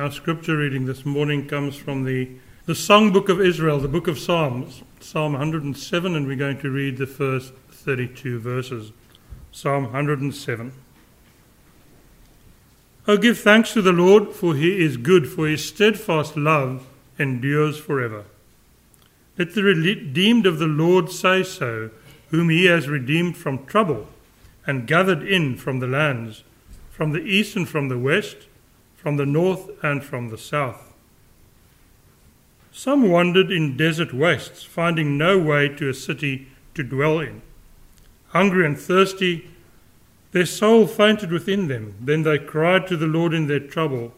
Our scripture reading this morning comes from the, the Songbook of Israel, the book of Psalms, Psalm 107, and we're going to read the first 32 verses. Psalm 107. Oh, give thanks to the Lord, for he is good, for his steadfast love endures forever. Let the redeemed of the Lord say so, whom he has redeemed from trouble and gathered in from the lands, from the east and from the west from the north and from the south. Some wandered in desert wastes, finding no way to a city to dwell in. Hungry and thirsty, their soul fainted within them. Then they cried to the Lord in their trouble,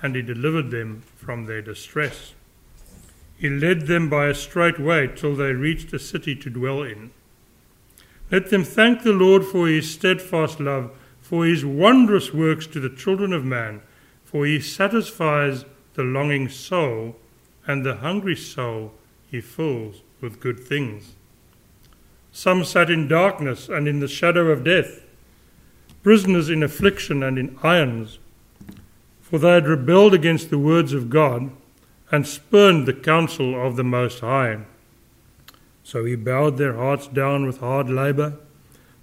and He delivered them from their distress. He led them by a straight way till they reached a city to dwell in. Let them thank the Lord for His steadfast love, for His wondrous works to the children of man for he satisfies the longing soul, and the hungry soul he fills with good things. Some sat in darkness and in the shadow of death, prisoners in affliction and in irons, for they had rebelled against the words of God and spurned the counsel of the Most High. So he bowed their hearts down with hard labour.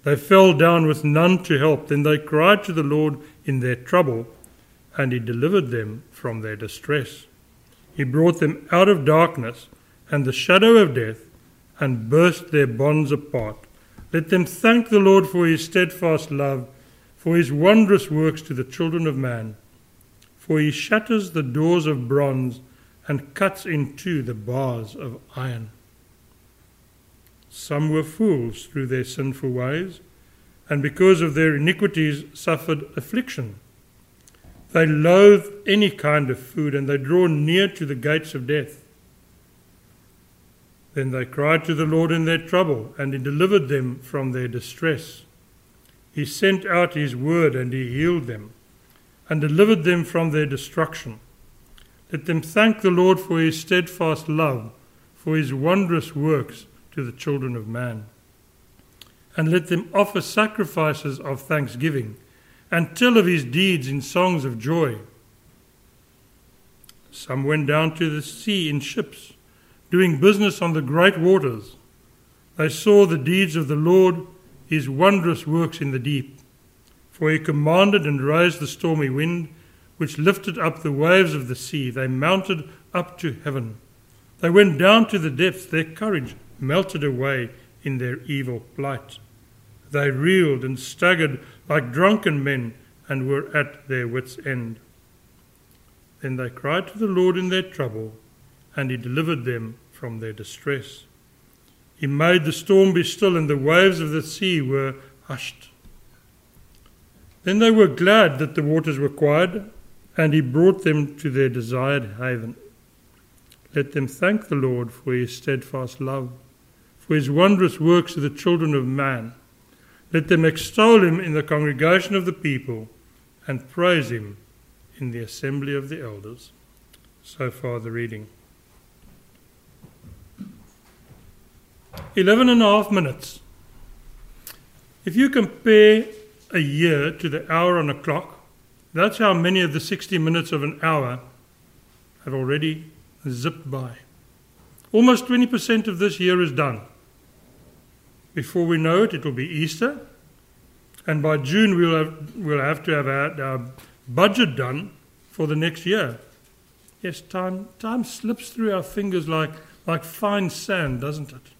They fell down with none to help. Then they cried to the Lord in their trouble and he delivered them from their distress. He brought them out of darkness and the shadow of death and burst their bonds apart. Let them thank the Lord for his steadfast love, for his wondrous works to the children of man. For he shatters the doors of bronze and cuts in two the bars of iron. Some were fools through their sinful ways, and because of their iniquities suffered affliction. They loathe any kind of food and they draw near to the gates of death. Then they cried to the Lord in their trouble, and he delivered them from their distress. He sent out his word, and he healed them, and delivered them from their destruction. Let them thank the Lord for his steadfast love, for his wondrous works to the children of man. And let them offer sacrifices of thanksgiving and tell of his deeds in songs of joy. Some went down to the sea in ships, doing business on the great waters. They saw the deeds of the Lord, his wondrous works in the deep. For he commanded and raised the stormy wind, which lifted up the waves of the sea. They mounted up to heaven. They went down to the depths. Their courage melted away in their evil plight. They reeled and staggered like drunken men and were at their wits' end. Then they cried to the Lord in their trouble, and he delivered them from their distress. He made the storm be still, and the waves of the sea were hushed. Then they were glad that the waters were quiet, and he brought them to their desired haven. Let them thank the Lord for his steadfast love, for his wondrous works to the children of man. Let them extol him in the congregation of the people and praise him in the assembly of the elders. So far, the reading. Eleven and a half minutes. If you compare a year to the hour on a clock, that's how many of the 60 minutes of an hour have already zipped by. Almost 20% of this year is done. Before we know it, it will be Easter. And by June, we'll have, we'll have to have our, our budget done for the next year. Yes, time, time slips through our fingers like, like fine sand, doesn't it?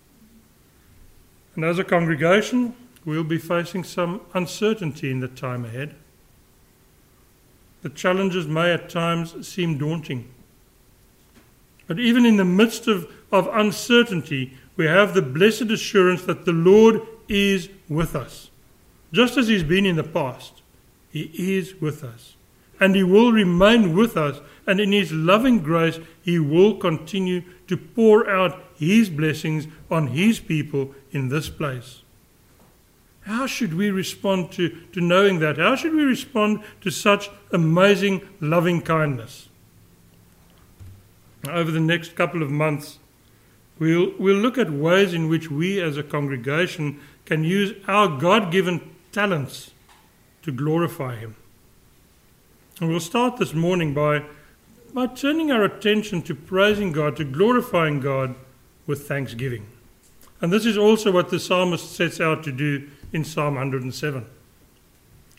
And as a congregation, we'll be facing some uncertainty in the time ahead. The challenges may at times seem daunting. But even in the midst of, of uncertainty, we have the blessed assurance that the Lord is with us. Just as He's been in the past, He is with us. And He will remain with us. And in His loving grace, He will continue to pour out His blessings on His people in this place. How should we respond to, to knowing that? How should we respond to such amazing loving kindness? Over the next couple of months, We'll, we'll look at ways in which we as a congregation can use our God given talents to glorify Him. And we'll start this morning by, by turning our attention to praising God, to glorifying God with thanksgiving. And this is also what the psalmist sets out to do in Psalm 107.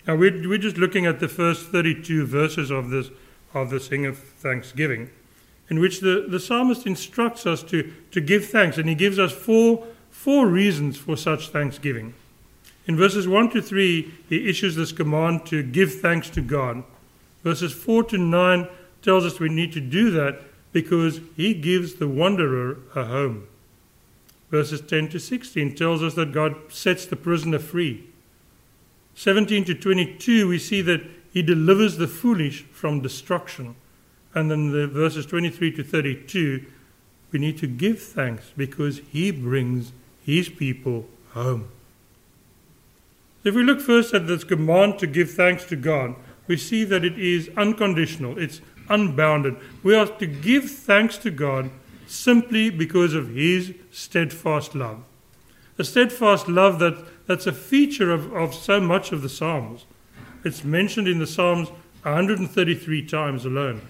Now, we're, we're just looking at the first 32 verses of this, of the Sing of Thanksgiving, in which the, the psalmist instructs us to, to give thanks, and he gives us four, four reasons for such thanksgiving. In verses 1 to 3, he issues this command to give thanks to God. Verses 4 to 9 tells us we need to do that because he gives the wanderer a home. Verses 10 to 16 tells us that God sets the prisoner free. 17 to 22, we see that he delivers the foolish from destruction. And then the verses 23 to 32, we need to give thanks because he brings his people home. If we look first at this command to give thanks to God, we see that it is unconditional, it's unbounded. We are to give thanks to God simply because of His steadfast love. A steadfast love that, that's a feature of, of so much of the Psalms. It's mentioned in the Psalms 133 times alone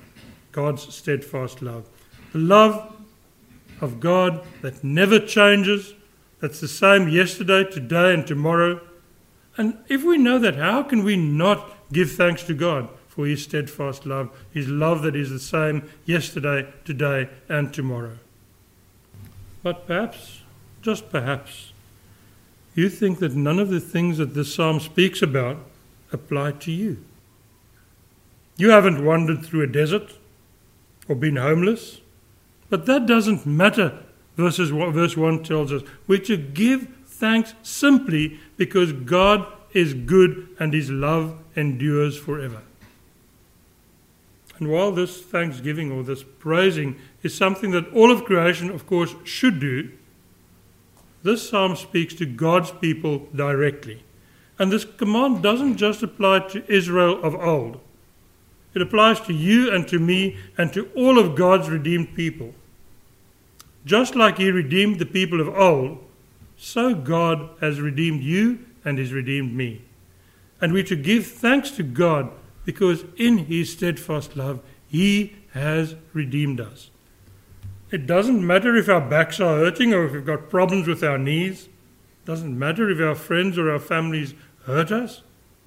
God's steadfast love. The love of God that never changes, that's the same yesterday, today, and tomorrow. And if we know that, how can we not give thanks to God for his steadfast love, his love that is the same yesterday, today, and tomorrow? But perhaps, just perhaps, you think that none of the things that this psalm speaks about apply to you. You haven't wandered through a desert or been homeless, but that doesn't matter. Verses, verse 1 tells us we're to give thanks simply because God is good and his love endures forever. And while this thanksgiving or this praising is something that all of creation, of course, should do, this psalm speaks to God's people directly. And this command doesn't just apply to Israel of old, it applies to you and to me and to all of God's redeemed people. Just like He redeemed the people of old, so God has redeemed you and has redeemed me. And we're to give thanks to God because in His steadfast love, He has redeemed us. It doesn't matter if our backs are hurting or if we've got problems with our knees. It doesn't matter if our friends or our families hurt us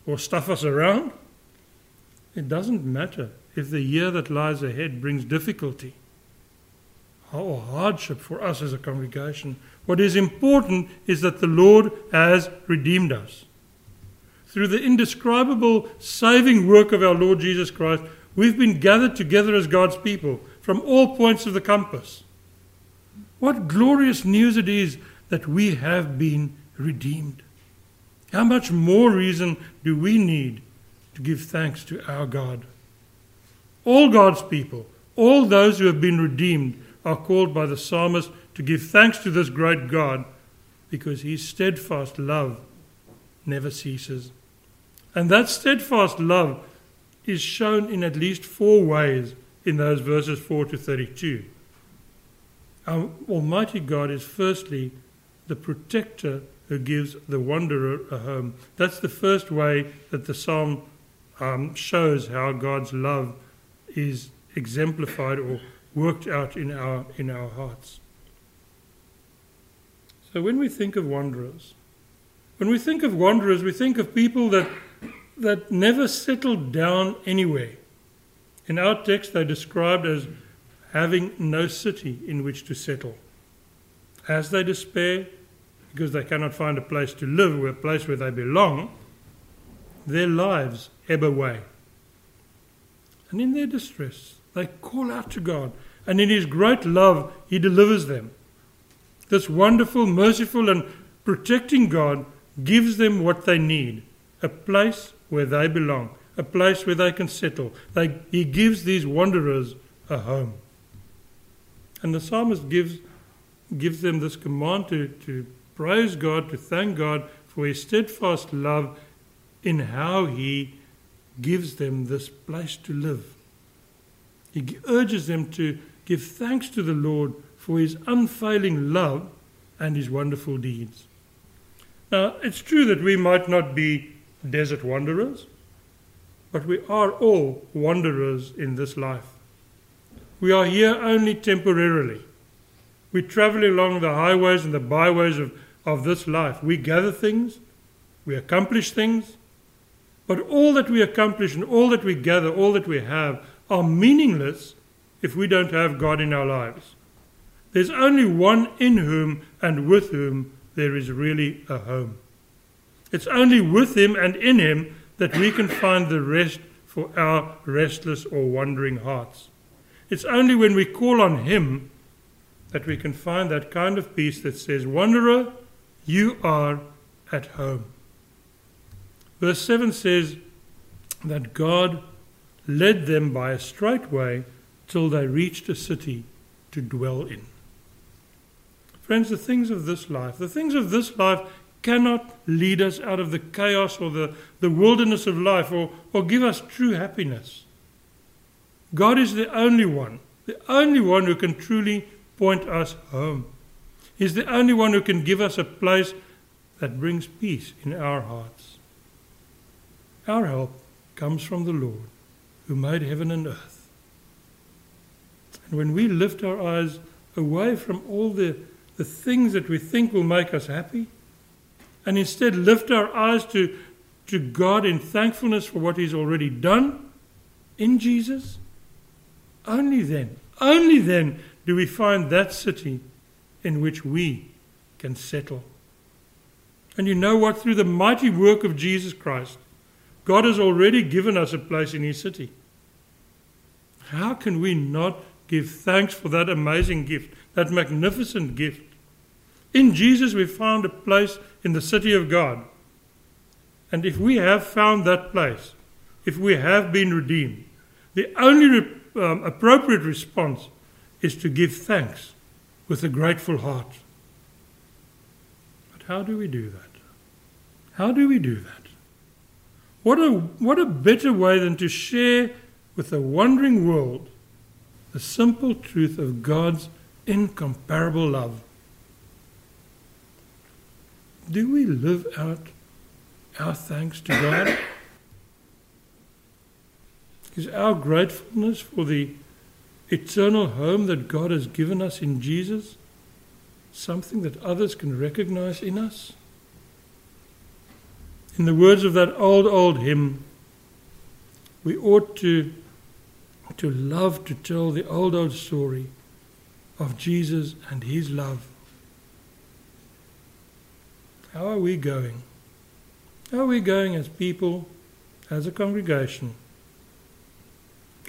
or stuff us around. It doesn't matter if the year that lies ahead brings difficulty or hardship for us as a congregation. What is important is that the Lord has redeemed us. Through the indescribable saving work of our Lord Jesus Christ, we've been gathered together as God's people from all points of the compass. What glorious news it is that we have been redeemed. How much more reason do we need to give thanks to our God? All God's people, all those who have been redeemed, are called by the psalmist to give thanks to this great God because his steadfast love never ceases. And that steadfast love is shown in at least four ways in those verses 4 to 32. Our Almighty God is firstly the protector who gives the wanderer a home. That's the first way that the psalm um, shows how God's love is exemplified or worked out in our, in our hearts. So when we think of wanderers, when we think of wanderers, we think of people that, that never settled down anywhere. In our text, they're described as having no city in which to settle. As they despair, because they cannot find a place to live, a place where they belong, their lives ebb away. And in their distress, they call out to God, and in His great love, He delivers them. This wonderful, merciful, and protecting God gives them what they need a place where they belong, a place where they can settle. They, he gives these wanderers a home. And the psalmist gives, gives them this command to, to praise God, to thank God for his steadfast love in how he gives them this place to live. He urges them to give thanks to the Lord for his unfailing love and his wonderful deeds. Now, it's true that we might not be desert wanderers, but we are all wanderers in this life. We are here only temporarily. We travel along the highways and the byways of, of this life. We gather things, we accomplish things, but all that we accomplish and all that we gather, all that we have, are meaningless if we don't have God in our lives. There's only one in whom and with whom there is really a home. It's only with Him and in Him that we can find the rest for our restless or wandering hearts. It's only when we call on Him that we can find that kind of peace that says, Wanderer, you are at home. Verse 7 says that God led them by a straight way till they reached a city to dwell in. Friends, the things of this life, the things of this life cannot lead us out of the chaos or the, the wilderness of life or, or give us true happiness. God is the only one, the only one who can truly point us home. He's the only one who can give us a place that brings peace in our hearts. Our help comes from the Lord who made heaven and earth. And when we lift our eyes away from all the, the things that we think will make us happy, and instead lift our eyes to, to God in thankfulness for what He's already done in Jesus, only then, only then do we find that city in which we can settle. And you know what? Through the mighty work of Jesus Christ, God has already given us a place in His city. How can we not give thanks for that amazing gift, that magnificent gift? In Jesus, we found a place in the city of God. And if we have found that place, if we have been redeemed, the only um, appropriate response is to give thanks with a grateful heart. But how do we do that? How do we do that? What a, what a better way than to share with a wandering world the simple truth of God's incomparable love do we live out our thanks to God? Is our gratefulness for the eternal home that God has given us in Jesus something that others can recognize in us? In the words of that old, old hymn, we ought to, to love to tell the old, old story of Jesus and his love how are we going? How are we going as people, as a congregation,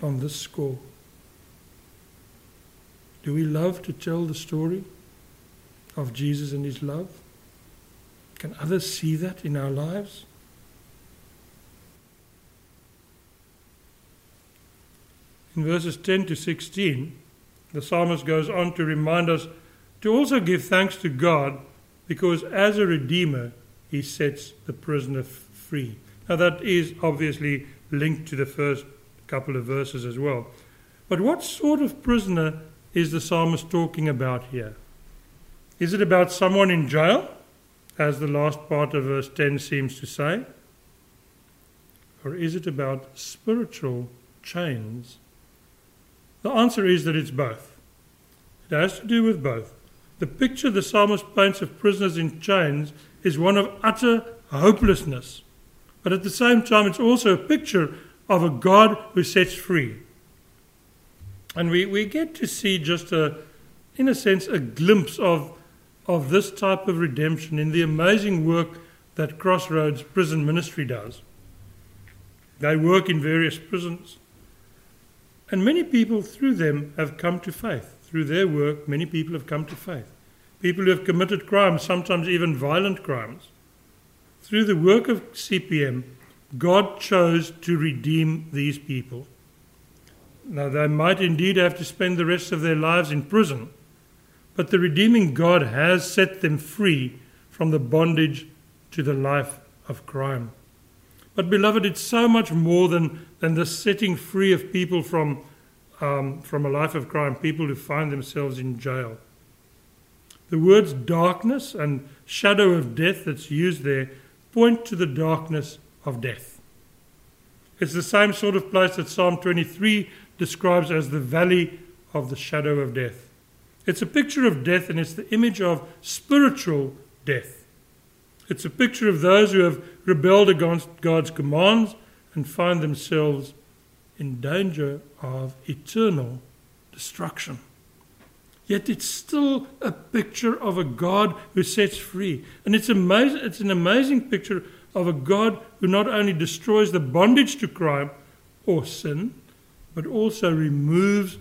on this score? Do we love to tell the story of Jesus and his love? Can others see that in our lives? In verses 10 to 16, the psalmist goes on to remind us to also give thanks to God because as a redeemer, he sets the prisoner free. Now, that is obviously linked to the first couple of verses as well. But what sort of prisoner is the psalmist talking about here? Is it about someone in jail, as the last part of verse 10 seems to say? Or is it about spiritual chains? The answer is that it's both. It has to do with both. The picture the psalmist paints of prisoners in chains is one of utter hopelessness. But at the same time, it's also a picture of a God who sets free. And we, we get to see just a, in a sense, a glimpse of, of this type of redemption in the amazing work that Crossroads Prison Ministry does. They work in various prisons, and many people through them have come to faith through their work, many people have come to faith. People who have committed crimes, sometimes even violent crimes. Through the work of CPM, God chose to redeem these people. Now, they might indeed have to spend the rest of their lives in prison, but the redeeming God has set them free from the bondage to the life of crime. But, beloved, it's so much more than, than the setting free of people from um, from a life of crime, people who find themselves in jail. The words darkness and shadow of death that's used there point to the darkness of death. It's the same sort of place that Psalm 23 describes as the valley of the shadow of death. It's a picture of death and it's the image of spiritual death. It's a picture of those who have rebelled against God's commands and find themselves in danger of eternal destruction. Yet it's still a picture of a God who sets free. And it's, amazing, it's an amazing picture of a God who not only destroys the bondage to crime or sin, but also removes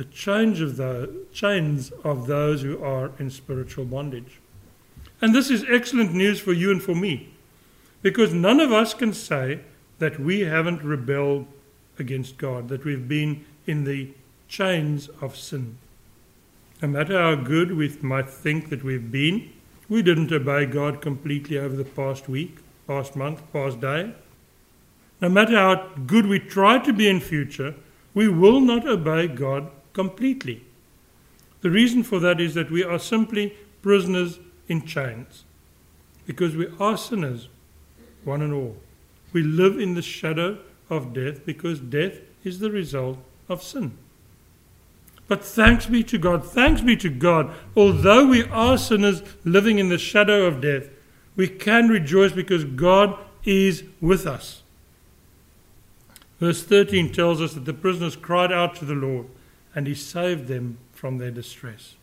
the change of the, chains of those who are in spiritual bondage. And this is excellent news for you and for me, because none of us can say that we haven't rebelled against God, that we've been in the chains of sin. No matter how good we might think that we've been, we didn't obey God completely over the past week, past month, past day. No matter how good we try to be in future, we will not obey God completely. The reason for that is that we are simply prisoners in chains, because we are sinners, one and all. We live in the shadow of death because death is the result of sin. But thanks be to God, thanks be to God, although we are sinners living in the shadow of death, we can rejoice because God is with us. Verse 13 tells us that the prisoners cried out to the Lord, and he saved them from their distress.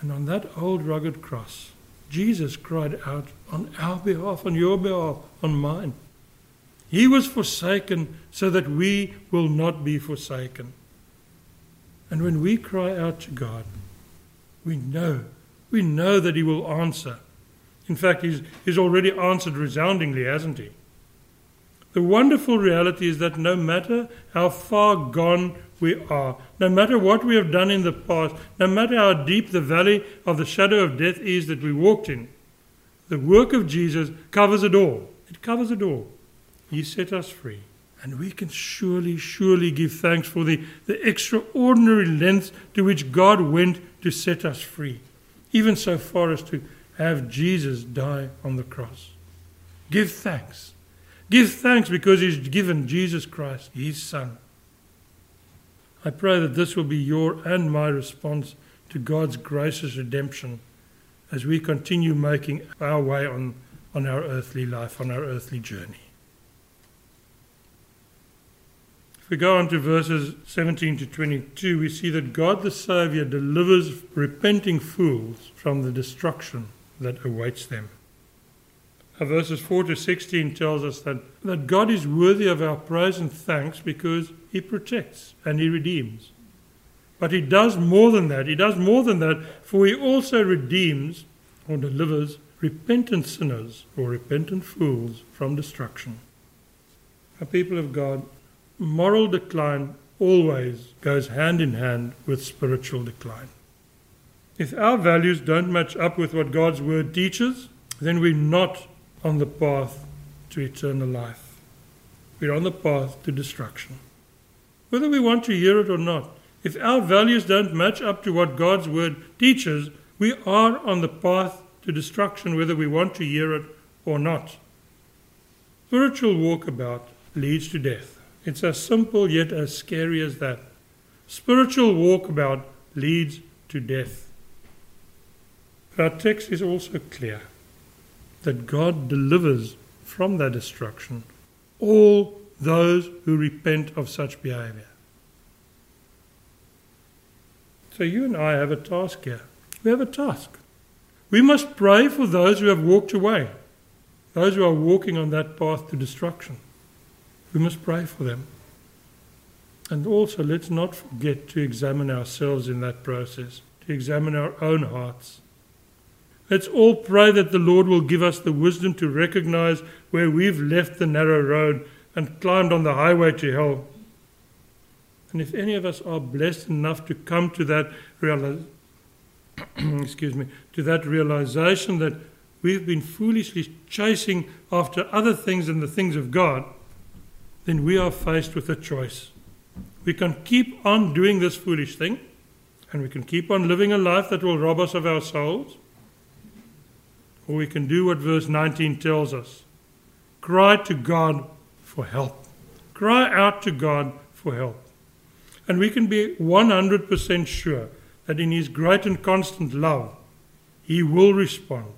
And on that old rugged cross, Jesus cried out on our behalf, on your behalf, on mine. He was forsaken so that we will not be forsaken. And when we cry out to God, we know, we know that He will answer. In fact, He's, he's already answered resoundingly, hasn't He? The wonderful reality is that no matter how far gone we are, no matter what we have done in the past, no matter how deep the valley of the shadow of death is that we walked in, the work of Jesus covers it all. It covers it all. He set us free. And we can surely, surely give thanks for the, the extraordinary lengths to which God went to set us free, even so far as to have Jesus die on the cross. Give thanks. Give thanks because He's given Jesus Christ, His Son. I pray that this will be your and my response to God's gracious redemption as we continue making our way on, on our earthly life, on our earthly journey. If we go on to verses 17 to 22, we see that God the Saviour delivers repenting fools from the destruction that awaits them. Now, verses 4 to 16 tells us that, that God is worthy of our praise and thanks because he protects and he redeems. But he does more than that. He does more than that, for he also redeems or delivers repentant sinners or repentant fools from destruction. A people of God, moral decline always goes hand in hand with spiritual decline. If our values don't match up with what God's word teaches, then we're not on the path to eternal life. We're on the path to destruction. Whether we want to hear it or not, if our values don't match up to what God's word teaches, we are on the path to destruction, whether we want to hear it or not. Spiritual walkabout leads to death. It's as simple yet as scary as that. Spiritual walkabout leads to death. But our text is also clear that God delivers from that destruction all those who repent of such behavior. So you and I have a task here. We have a task. We must pray for those who have walked away, those who are walking on that path to destruction. We must pray for them. And also, let's not forget to examine ourselves in that process, to examine our own hearts Let's all pray that the Lord will give us the wisdom to recognize where we've left the narrow road and climbed on the highway to hell. And if any of us are blessed enough to come to that realization, excuse me, to that realization that we've been foolishly chasing after other things than the things of God, then we are faced with a choice. We can keep on doing this foolish thing, and we can keep on living a life that will rob us of our souls, or we can do what verse 19 tells us cry to God for help. Cry out to God for help. And we can be 100% sure that in His great and constant love, He will respond.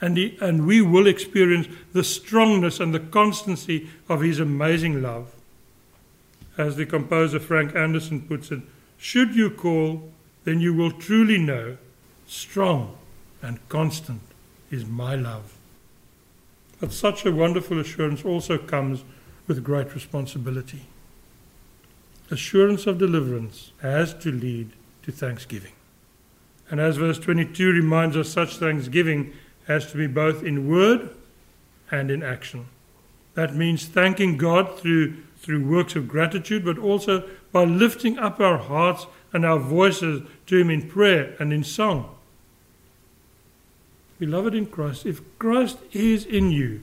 And, he, and we will experience the strongness and the constancy of His amazing love. As the composer Frank Andersen puts it, should you call, then you will truly know strong and constant is my love. But such a wonderful assurance also comes with great responsibility. Assurance of deliverance has to lead to thanksgiving. And as verse 22 reminds us, such thanksgiving has to be both in word and in action. That means thanking God through, through works of gratitude, but also by lifting up our hearts and our voices to Him in prayer and in song. Beloved in Christ, if Christ is in you,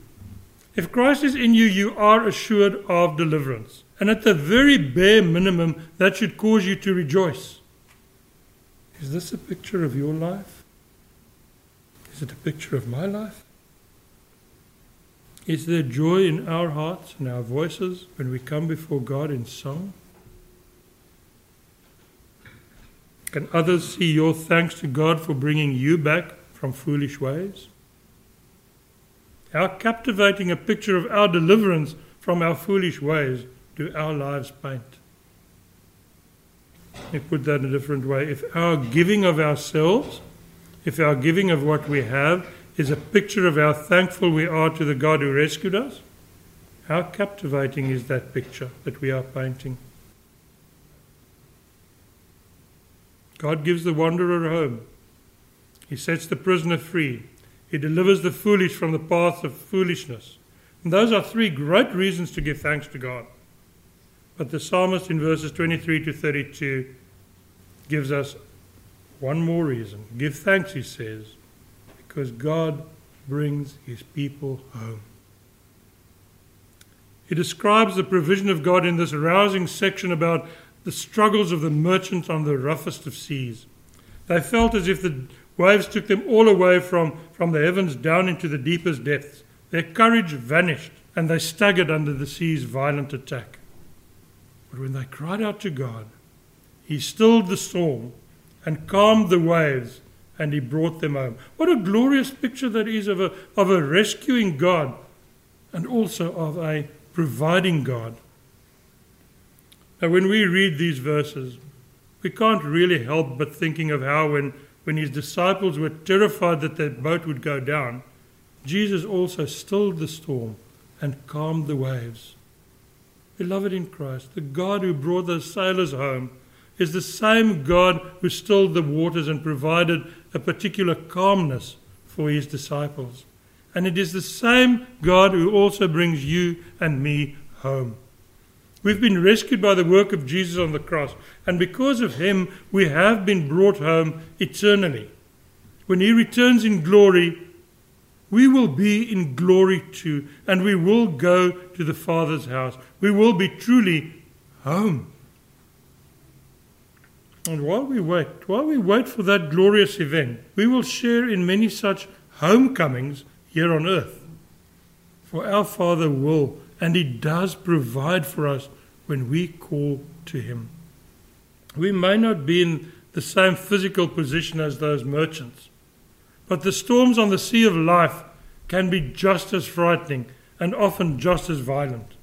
if Christ is in you, you are assured of deliverance. And at the very bare minimum, that should cause you to rejoice. Is this a picture of your life? Is it a picture of my life? Is there joy in our hearts and our voices when we come before God in song? Can others see your thanks to God for bringing you back from foolish ways? How captivating a picture of our deliverance from our foolish ways do our lives paint. Let me put that in a different way. If our giving of ourselves, if our giving of what we have, is a picture of how thankful we are to the God who rescued us, how captivating is that picture that we are painting? God gives the wanderer home. He sets the prisoner free. He delivers the foolish from the path of foolishness. And those are three great reasons to give thanks to God. But the psalmist in verses 23 to 32 gives us one more reason. Give thanks, he says, because God brings his people home. He describes the provision of God in this rousing section about the struggles of the merchants on the roughest of seas. They felt as if the Waves took them all away from, from the heavens down into the deepest depths. Their courage vanished, and they staggered under the sea's violent attack. But when they cried out to God, He stilled the storm and calmed the waves, and He brought them home. What a glorious picture that is of a, of a rescuing God and also of a providing God. Now, when we read these verses, we can't really help but thinking of how when when his disciples were terrified that their boat would go down, Jesus also stilled the storm and calmed the waves. Beloved in Christ, the God who brought those sailors home is the same God who stilled the waters and provided a particular calmness for his disciples. And it is the same God who also brings you and me home. We've been rescued by the work of Jesus on the cross, and because of him, we have been brought home eternally. When he returns in glory, we will be in glory too, and we will go to the Father's house. We will be truly home. And while we wait, while we wait for that glorious event, we will share in many such homecomings here on earth. For our Father will and He does provide for us when we call to Him. We may not be in the same physical position as those merchants, but the storms on the sea of life can be just as frightening and often just as violent.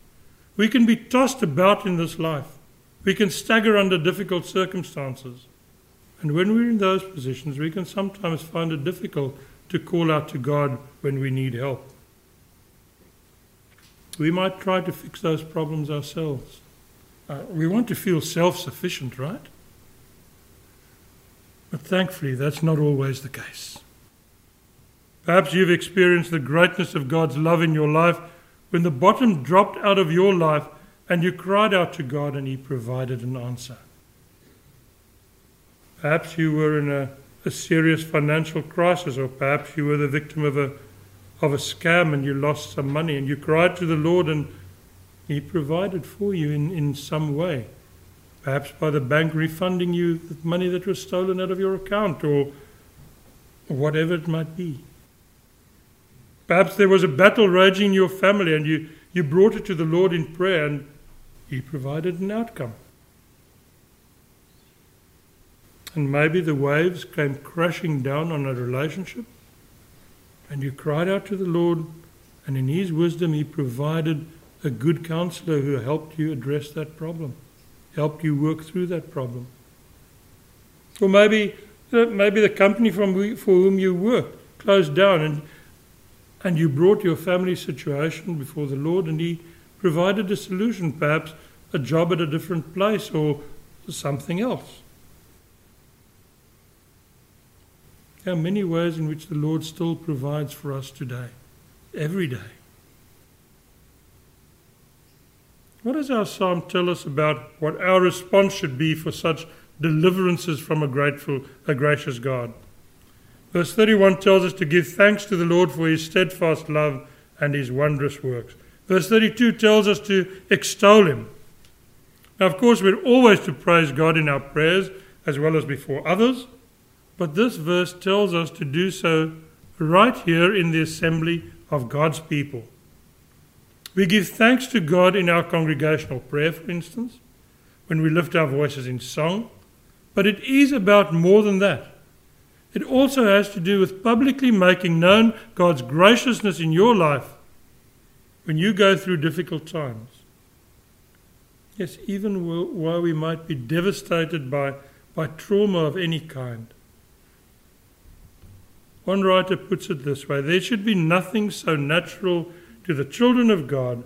We can be tossed about in this life. We can stagger under difficult circumstances. And when we're in those positions, we can sometimes find it difficult to call out to God when we need help. We might try to fix those problems ourselves. Uh, we want to feel self sufficient, right? But thankfully, that's not always the case. Perhaps you've experienced the greatness of God's love in your life when the bottom dropped out of your life and you cried out to God and He provided an answer. Perhaps you were in a, a serious financial crisis, or perhaps you were the victim of a of a scam and you lost some money and you cried to the Lord and He provided for you in, in some way. Perhaps by the bank refunding you the money that was stolen out of your account or whatever it might be. Perhaps there was a battle raging in your family and you, you brought it to the Lord in prayer and He provided an outcome. And maybe the waves came crashing down on a relationship, and you cried out to the Lord, and in His wisdom, He provided a good counselor who helped you address that problem, helped you work through that problem. Or maybe, uh, maybe the company from for whom you worked closed down, and and you brought your family situation before the Lord, and He provided a solution, perhaps a job at a different place or something else. There are many ways in which the Lord still provides for us today, every day. What does our psalm tell us about what our response should be for such deliverances from a grateful, a gracious God? Verse 31 tells us to give thanks to the Lord for his steadfast love and his wondrous works. Verse 32 tells us to extol him. Now, of course, we're always to praise God in our prayers as well as before others, but this verse tells us to do so right here in the assembly of God's people. We give thanks to God in our congregational prayer, for instance, when we lift our voices in song, but it is about more than that. It also has to do with publicly making known God's graciousness in your life when you go through difficult times. Yes, even while we might be devastated by, by trauma of any kind. One writer puts it this way there should be nothing so natural to the children of God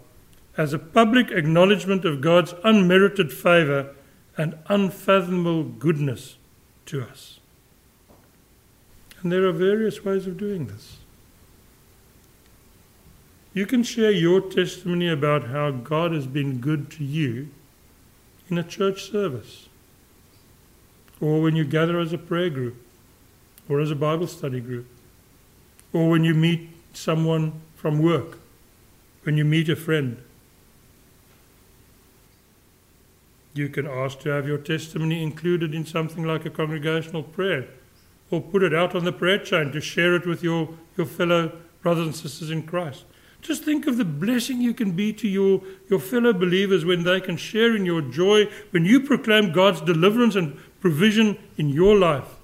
as a public acknowledgement of God's unmerited favour and unfathomable goodness to us. And there are various ways of doing this. You can share your testimony about how God has been good to you in a church service, or when you gather as a prayer group, or as a Bible study group, or when you meet someone from work, when you meet a friend. You can ask to have your testimony included in something like a congregational prayer, or put it out on the prayer chain to share it with your, your fellow brothers and sisters in Christ. Just think of the blessing you can be to your, your fellow believers when they can share in your joy, when you proclaim God's deliverance and provision in your life.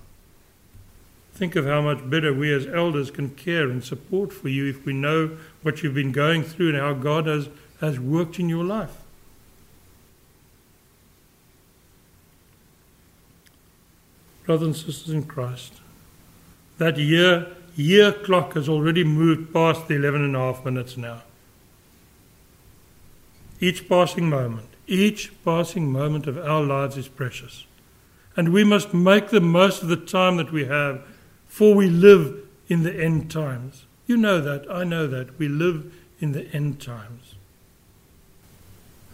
Think of how much better we as elders can care and support for you if we know what you've been going through and how God has, has worked in your life. Brothers and sisters in Christ, that year year clock has already moved past the 11 and a half minutes now. Each passing moment, each passing moment of our lives is precious. And we must make the most of the time that we have, for we live in the end times. You know that, I know that. We live in the end times.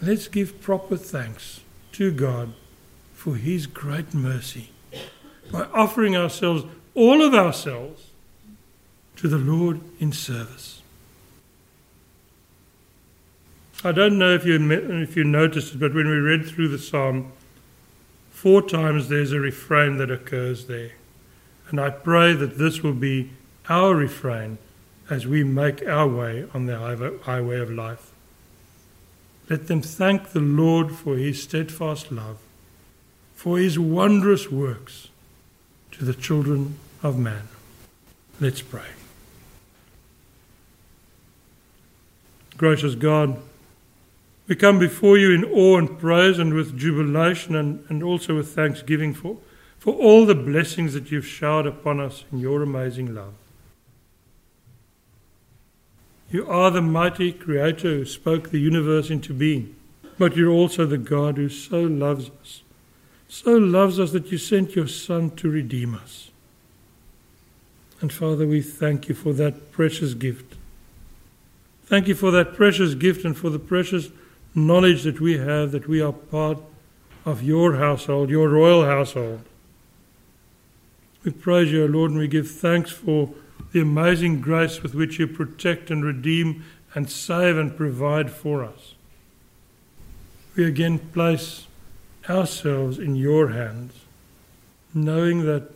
Let's give proper thanks to God for His great mercy by offering ourselves, all of ourselves, to the Lord in service. I don't know if you, if you noticed it, but when we read through the psalm, four times there's a refrain that occurs there. And I pray that this will be our refrain as we make our way on the highway of life. Let them thank the Lord for his steadfast love, for his wondrous works to the children of man. Let's pray. Gracious God, we come before you in awe and praise and with jubilation and, and also with thanksgiving for, for all the blessings that you've showered upon us in your amazing love. You are the mighty Creator who spoke the universe into being, but you're also the God who so loves us, so loves us that you sent your Son to redeem us. And Father, we thank you for that precious gift Thank you for that precious gift and for the precious knowledge that we have that we are part of your household, your royal household. We praise you, Lord, and we give thanks for the amazing grace with which you protect and redeem and save and provide for us. We again place ourselves in your hands, knowing that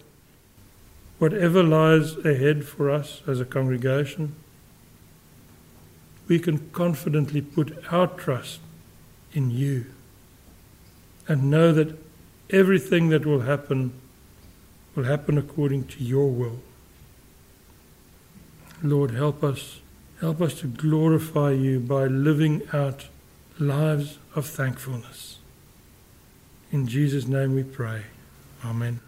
whatever lies ahead for us as a congregation, we can confidently put our trust in you and know that everything that will happen will happen according to your will. Lord, help us. Help us to glorify you by living out lives of thankfulness. In Jesus' name we pray. Amen.